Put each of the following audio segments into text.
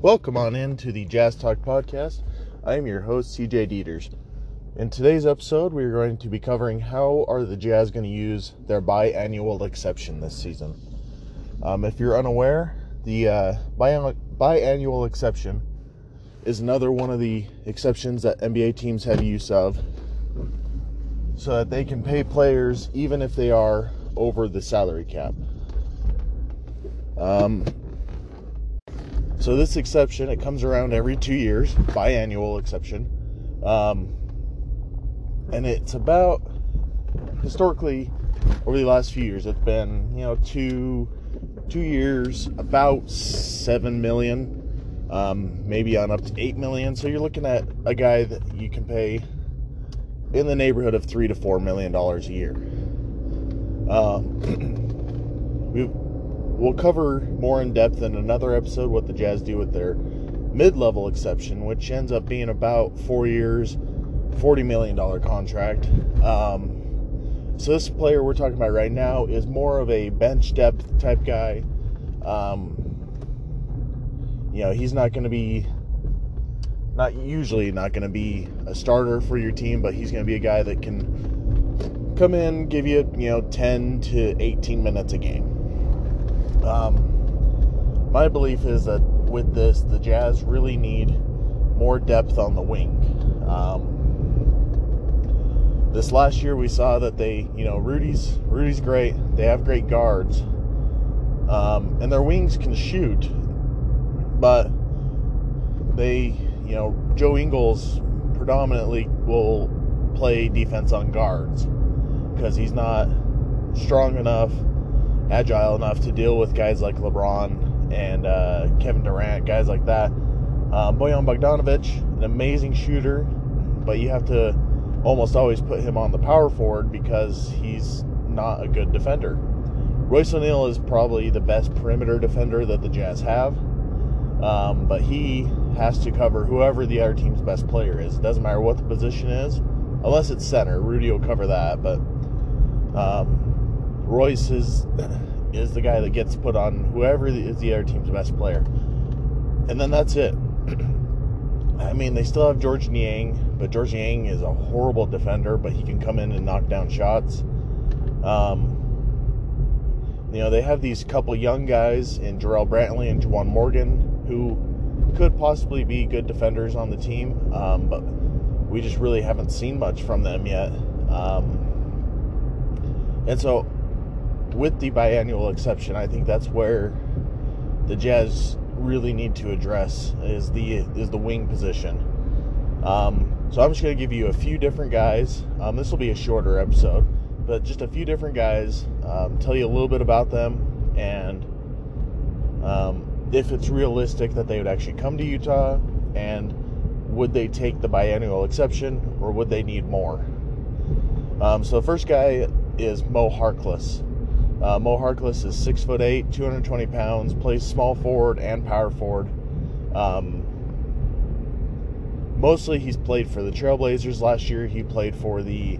Welcome on into the Jazz Talk podcast. I am your host, CJ Dieters. In today's episode, we are going to be covering how are the Jazz going to use their biannual exception this season. Um, if you're unaware, the uh, biannual exception is another one of the exceptions that NBA teams have use of so that they can pay players even if they are over the salary cap. Um, so this exception, it comes around every two years, biannual exception, um, and it's about historically over the last few years, it's been you know two two years, about seven million, um, maybe on up to eight million. So you're looking at a guy that you can pay in the neighborhood of three to four million dollars a year. Um, we we'll cover more in depth in another episode what the Jazz do with their mid-level exception, which ends up being about four years, forty million dollar contract. Um, so this player we're talking about right now is more of a bench depth type guy. Um, you know, he's not going to be not usually not going to be a starter for your team, but he's going to be a guy that can come in, give you you know 10 to 18 minutes a game. Um, my belief is that with this, the Jazz really need more depth on the wing. Um, this last year, we saw that they, you know, Rudy's Rudy's great. They have great guards, um, and their wings can shoot, but they, you know, Joe Ingles predominantly will play defense on guards because he's not strong enough agile enough to deal with guys like LeBron and uh, Kevin Durant, guys like that. Um, Bojan Bogdanovic, an amazing shooter, but you have to almost always put him on the power forward because he's not a good defender. Royce O'Neale is probably the best perimeter defender that the Jazz have, um, but he has to cover whoever the other team's best player is. It doesn't matter what the position is, unless it's center. Rudy will cover that, but um, Royce is is the guy that gets put on whoever is the other team's best player, and then that's it. I mean, they still have George Niang, but George Niang is a horrible defender, but he can come in and knock down shots. Um, you know, they have these couple young guys in Jarrell Brantley and Juwan Morgan who could possibly be good defenders on the team, um, but we just really haven't seen much from them yet. Um, and so with the biannual exception, I think that's where the Jazz really need to address is the is the wing position. Um, so I'm just going to give you a few different guys. Um, this will be a shorter episode, but just a few different guys. Um, tell you a little bit about them and um, if it's realistic that they would actually come to Utah and would they take the biannual exception or would they need more? Um, so the first guy is Mo Harkless. Uh, Mo Harkless is six foot eight, 220 pounds, plays small forward and power forward. Um, mostly, he's played for the Trailblazers. Last year, he played for the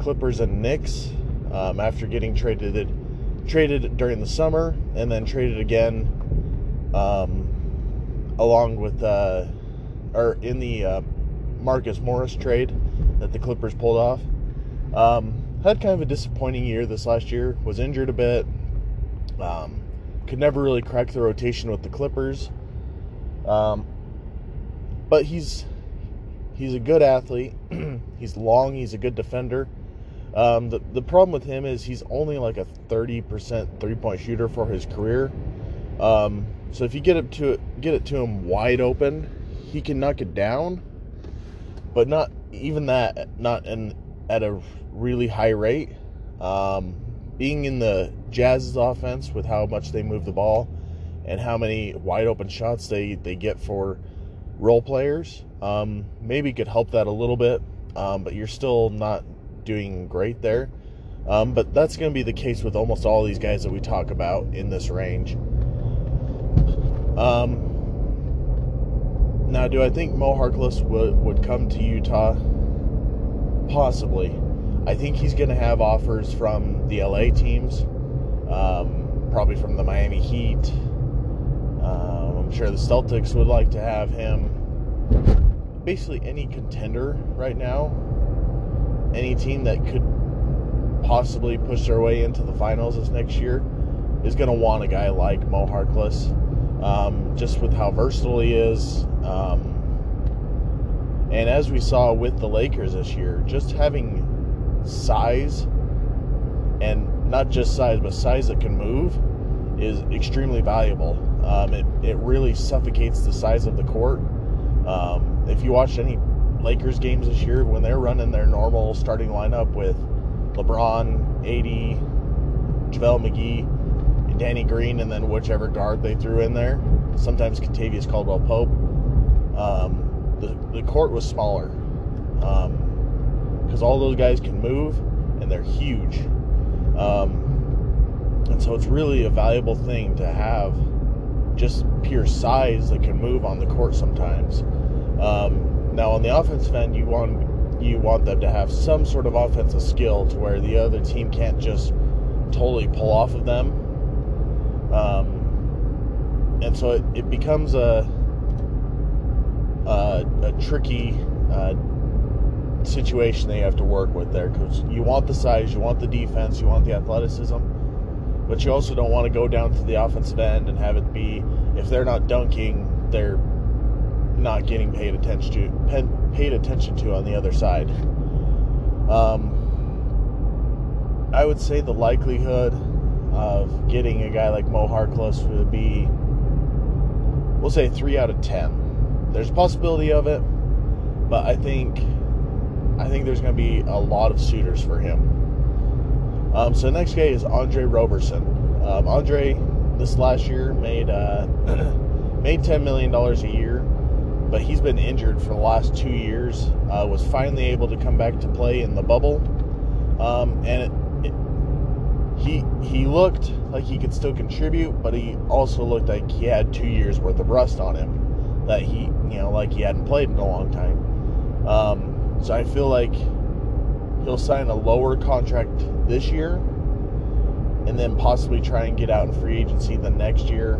Clippers and Knicks. Um, after getting traded, traded during the summer, and then traded again, um, along with, uh, or in the uh, Marcus Morris trade that the Clippers pulled off. Um, had kind of a disappointing year this last year. Was injured a bit. Um, could never really crack the rotation with the Clippers. Um, but he's he's a good athlete. he's long. He's a good defender. Um, the the problem with him is he's only like a thirty percent three point shooter for his career. Um, so if you get it to get it to him wide open, he can knock it down. But not even that. Not in at a really high rate. Um, being in the Jazz's offense with how much they move the ball and how many wide open shots they, they get for role players, um, maybe could help that a little bit, um, but you're still not doing great there. Um, but that's going to be the case with almost all these guys that we talk about in this range. Um, now, do I think Mo Harkless would, would come to Utah? Possibly. I think he's going to have offers from the LA teams, um, probably from the Miami Heat, um, I'm sure the Celtics would like to have him. Basically, any contender right now, any team that could possibly push their way into the finals this next year, is going to want a guy like Mo Harkless, um, just with how versatile he is. Um, and as we saw with the Lakers this year, just having size and not just size, but size that can move is extremely valuable. Um, it, it really suffocates the size of the court. Um, if you watched any Lakers games this year, when they're running their normal starting lineup with LeBron, AD, JaVale McGee, Danny Green, and then whichever guard they threw in there, sometimes Kentavious Caldwell Pope, um, the, the court was smaller. Because um, all those guys can move, and they're huge. Um, and so it's really a valuable thing to have just pure size that can move on the court sometimes. Um, now on the offensive end, you want you want them to have some sort of offensive skill to where the other team can't just totally pull off of them. Um, and so it, it becomes a a, a tricky uh, situation they have to work with there because you want the size, you want the defense, you want the athleticism but you also don't want to go down to the offensive end and have it be if they're not dunking, they're not getting paid attention to paid attention to on the other side. Um, I would say the likelihood of getting a guy like Mo Harkless would be, we'll say three out of ten. There's a possibility of it, but I think I think there's going to be a lot of suitors for him. Um, so next guy is Andre Roberson. Um, Andre, this last year made uh, made ten million dollars a year, but he's been injured for the last two years. Uh, was finally able to come back to play in the bubble, um, and it, it, he he looked like he could still contribute, but he also looked like he had two years worth of rust on him that he you know like he hadn't played in a long time. Um, so I feel like he'll sign a lower contract this year and then possibly try and get out in free agency the next year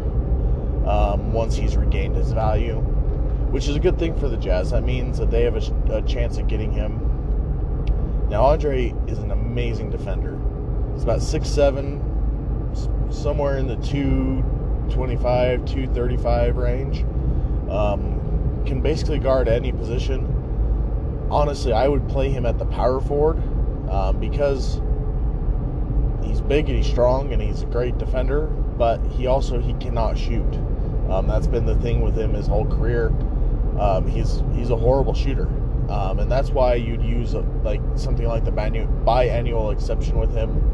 um, once he's regained his value, which is a good thing for the Jazz. That means that they have a, a chance of getting him. Now, Andre is an amazing defender. He's about six seven, somewhere in the 225, 235 range. Um, can basically guard any position honestly, I would play him at the power forward um, because he's big and he's strong and he's a great defender, but he also he cannot shoot. Um, that's been the thing with him his whole career. Um, he's he's a horrible shooter, um, and that's why you'd use a, like something like the biannual exception with him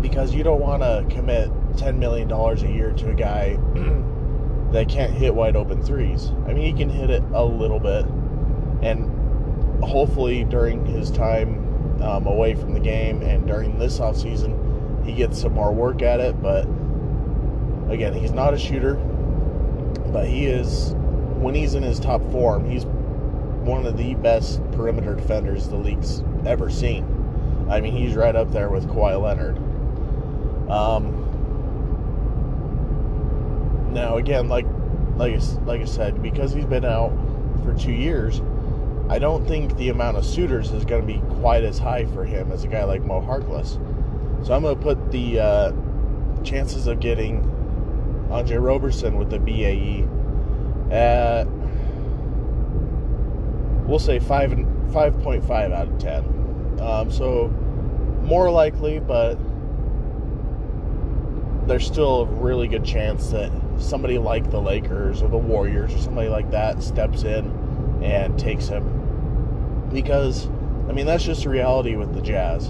because you don't want to commit ten million dollars a year to a guy that can't hit wide open threes. I mean, he can hit it a little bit, and hopefully during his time um, away from the game and during this off season, he gets some more work at it. But again, he's not a shooter, but he is when he's in his top form, he's one of the best perimeter defenders the league's ever seen. I mean, he's right up there with Kawhi Leonard. Um, now, again, like like like I said, because he's been out for two years, I don't think the amount of suitors is going to be quite as high for him as a guy like Mo Harkless. So I'm going to put the uh, chances of getting Andre Roberson with the BAE at we'll say five and five point five out of ten. Um, so more likely, but there's still a really good chance that somebody like the Lakers or the Warriors or somebody like that steps in and takes him because I mean that's just a reality with the Jazz.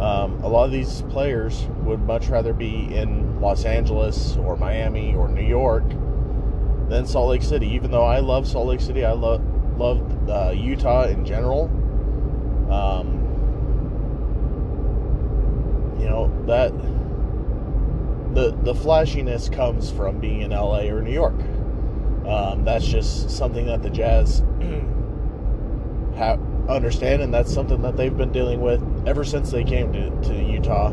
Um, a lot of these players would much rather be in Los Angeles or Miami or New York than Salt Lake City. Even though I love Salt Lake City, I love love uh, Utah in general. Um, you know that the the flashiness comes from being in LA or New York. Um, that's just something that the Jazz have, understand, and that's something that they've been dealing with ever since they came to, to Utah.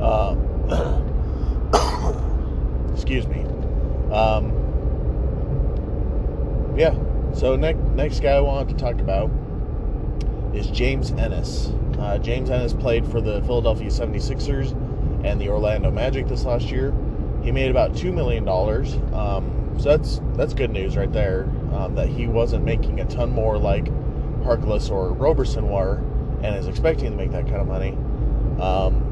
uh, excuse me. Um, yeah. So next next guy I wanted to talk about is James Ennis. Uh, James Ennis played for the Philadelphia 76ers and the Orlando Magic this last year. He made about two million dollars. Um, so that's that's good news right there. Um, that he wasn't making a ton more like Harkless or Roberson were, and is expecting to make that kind of money. Um,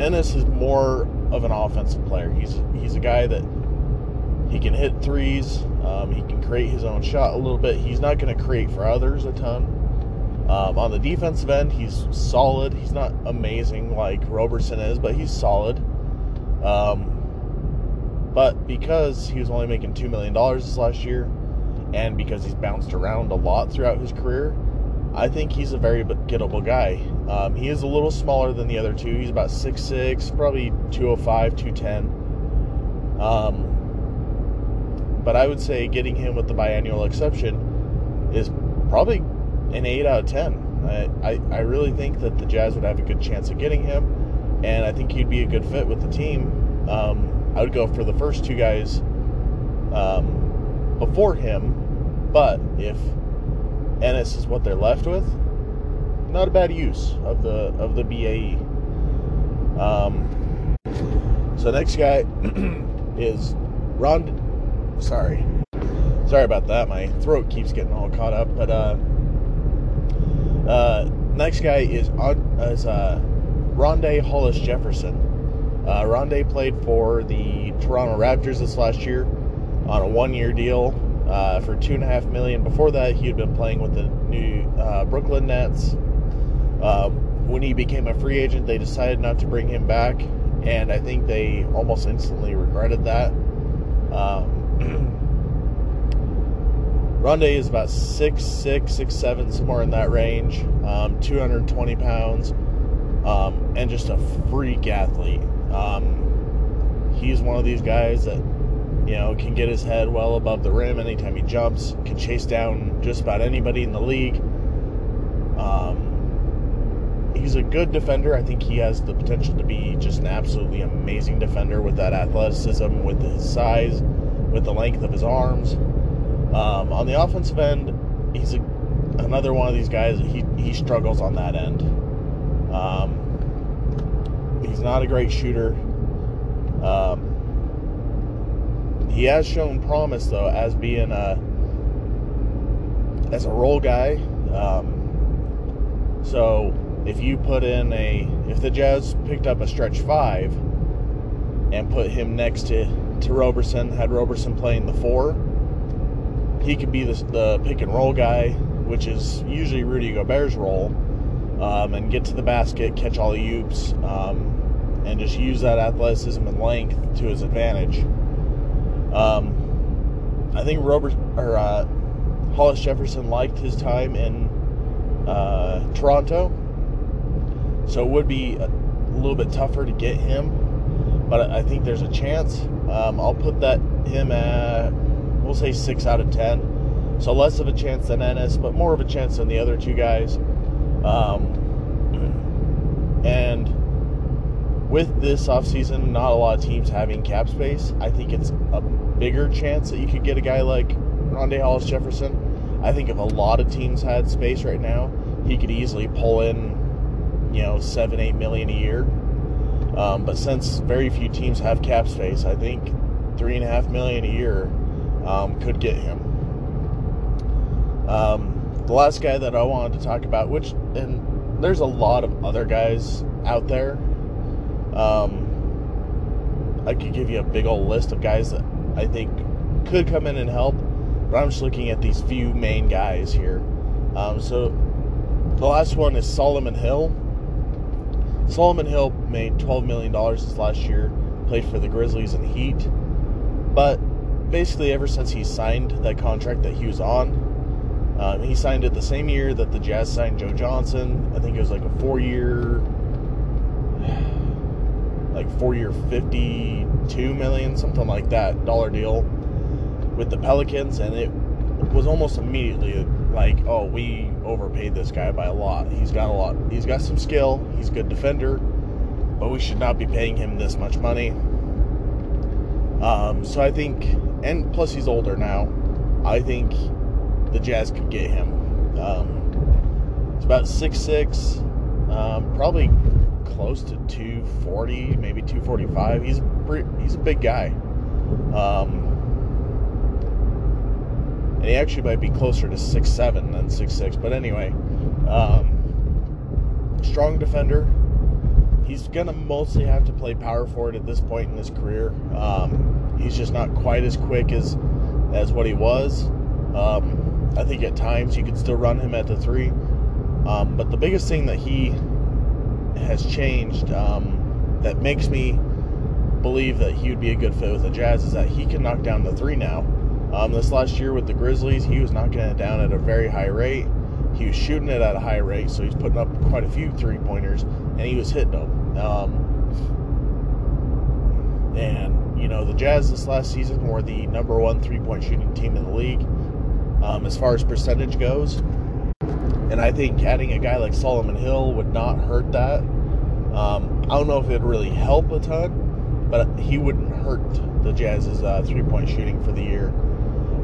Ennis is more of an offensive player. He's he's a guy that he can hit threes. Um, he can create his own shot a little bit. He's not going to create for others a ton. Um, on the defensive end, he's solid. He's not amazing like Roberson is, but he's solid. Um, but because he was only making $2 million this last year, and because he's bounced around a lot throughout his career, I think he's a very gettable guy. Um, he is a little smaller than the other two. He's about 6'6, probably 205, 210. Um, but I would say getting him with the biannual exception is probably an 8 out of 10. I, I, I really think that the Jazz would have a good chance of getting him, and I think he'd be a good fit with the team. Um, I would go for the first two guys um, before him, but if Ennis is what they're left with, not a bad use of the of the BAE. Um, so next guy is Ron Sorry. Sorry about that. My throat keeps getting all caught up. But uh, uh, next guy is is uh, Rondae Hollis Jefferson. Uh, Rondae played for the Toronto Raptors this last year on a one-year deal uh, for two and a half million. Before that, he had been playing with the new uh, Brooklyn Nets. Um, when he became a free agent, they decided not to bring him back, and I think they almost instantly regretted that. Um, Rondae is about six six, six seven, somewhere in that range, um, 220 pounds, um, and just a freak athlete. Um, he's one of these guys that you know can get his head well above the rim anytime he jumps, can chase down just about anybody in the league. Um, he's a good defender. I think he has the potential to be just an absolutely amazing defender with that athleticism, with his size with the length of his arms. Um, on the offensive end, he's a, another one of these guys. He he struggles on that end. Um, he's not a great shooter. Um, he has shown promise though as being a as a role guy. Um, so if you put in a if the Jazz picked up a stretch five and put him next to to Roberson, had Roberson playing the four. He could be the, the pick and roll guy, which is usually Rudy Gobert's role, um, and get to the basket, catch all the oops, um, and just use that athleticism and length to his advantage. Um, I think Robert or uh, Hollis Jefferson liked his time in uh, Toronto, so it would be a little bit tougher to get him but I think there's a chance. Um, I'll put that him at we'll say six out of ten. So less of a chance than Ennis, but more of a chance than the other two guys. Um, and with this offseason, not a lot of teams having cap space. I think it's a bigger chance that you could get a guy like Rondae Hollis Jefferson. I think if a lot of teams had space right now, he could easily pull in, you know, seven, eight million a year um, but since very few teams have cap space, I think three and a half million a year um, could get him. Um, the last guy that I wanted to talk about, which and there's a lot of other guys out there. Um, I could give you a big old list of guys that I think could come in and help, but I'm just looking at these few main guys here. Um, so the last one is Solomon Hill. Solomon Hill made $12 million this last year, played for the Grizzlies and Heat. But basically, ever since he signed that contract that he was on, um, he signed it the same year that the Jazz signed Joe Johnson. I think it was like a four year, like four year, 52 million, something like that, dollar deal with the Pelicans. And it was almost immediately like, oh, we overpaid this guy by a lot. He's got a lot. He's got some skill. He's a good defender. but we should not be paying him this much money. Um, so I think, and plus he's older now. I think the Jazz could get him. Um, it's about six six, um, probably close to 240, maybe 245. He's pretty, he's a big guy. Um, and he actually might be closer to six seven than six six. But anyway, um, strong defender. He's gonna mostly have to play power forward at this point in his career. Um, he's just not quite as quick as as what he was. Um, I think at times you could still run him at the three. Um, but the biggest thing that he has changed um, that makes me believe that he would be a good fit with the Jazz is that he can knock down the three now. Um, this last year with the Grizzlies, he was knocking it down at a very high rate. He was shooting it at a high rate, so he's putting up quite a few three pointers, and he was hitting them. Um, and you know, the Jazz this last season were the number one three point shooting team in the league um, as far as percentage goes. And I think adding a guy like Solomon Hill would not hurt that. Um, I don't know if it'd really help a ton, but he wouldn't hurt the Jazz's uh, three point shooting for the year.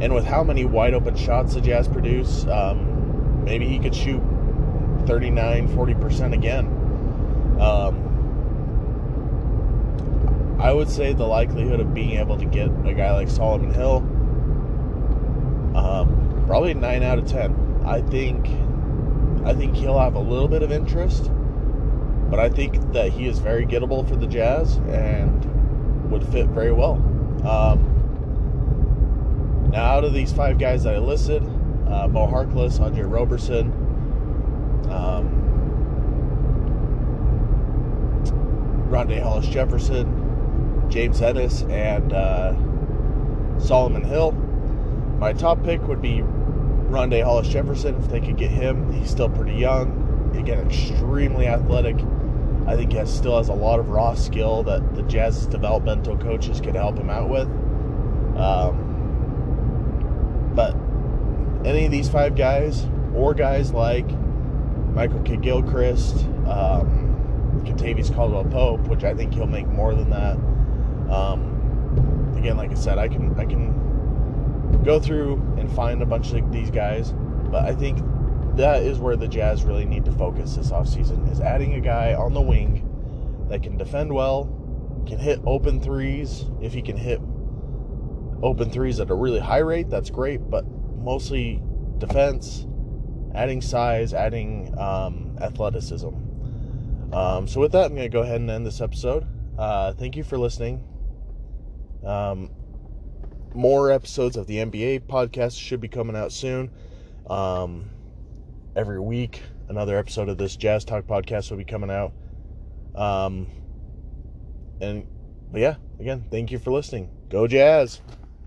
And with how many wide open shots the Jazz produce, um, maybe he could shoot 39, 40% again. Um, I would say the likelihood of being able to get a guy like Solomon Hill, um, probably nine out of ten. I think, I think he'll have a little bit of interest, but I think that he is very gettable for the Jazz and would fit very well. Um, now, out of these five guys that I listed, uh, Mo Harkless, Andre Roberson, um, Rondae Hollis Jefferson, James Ennis, and uh, Solomon Hill. My top pick would be Rondae Hollis Jefferson if they could get him. He's still pretty young, again, extremely athletic. I think he has, still has a lot of raw skill that the Jazz's developmental coaches could help him out with. Um, but any of these five guys, or guys like Michael Kidd Gilchrist, um, Kentavious Caldwell Pope, which I think he'll make more than that. Um, again, like I said, I can I can go through and find a bunch of these guys, but I think that is where the Jazz really need to focus this offseason is adding a guy on the wing that can defend well, can hit open threes if he can hit open threes at a really high rate, that's great, but mostly defense, adding size, adding um, athleticism. Um, so, with that, I'm going to go ahead and end this episode. Uh, thank you for listening. Um, more episodes of the NBA podcast should be coming out soon. Um, every week, another episode of this Jazz Talk podcast will be coming out. Um, and but yeah, again, thank you for listening. Go Jazz!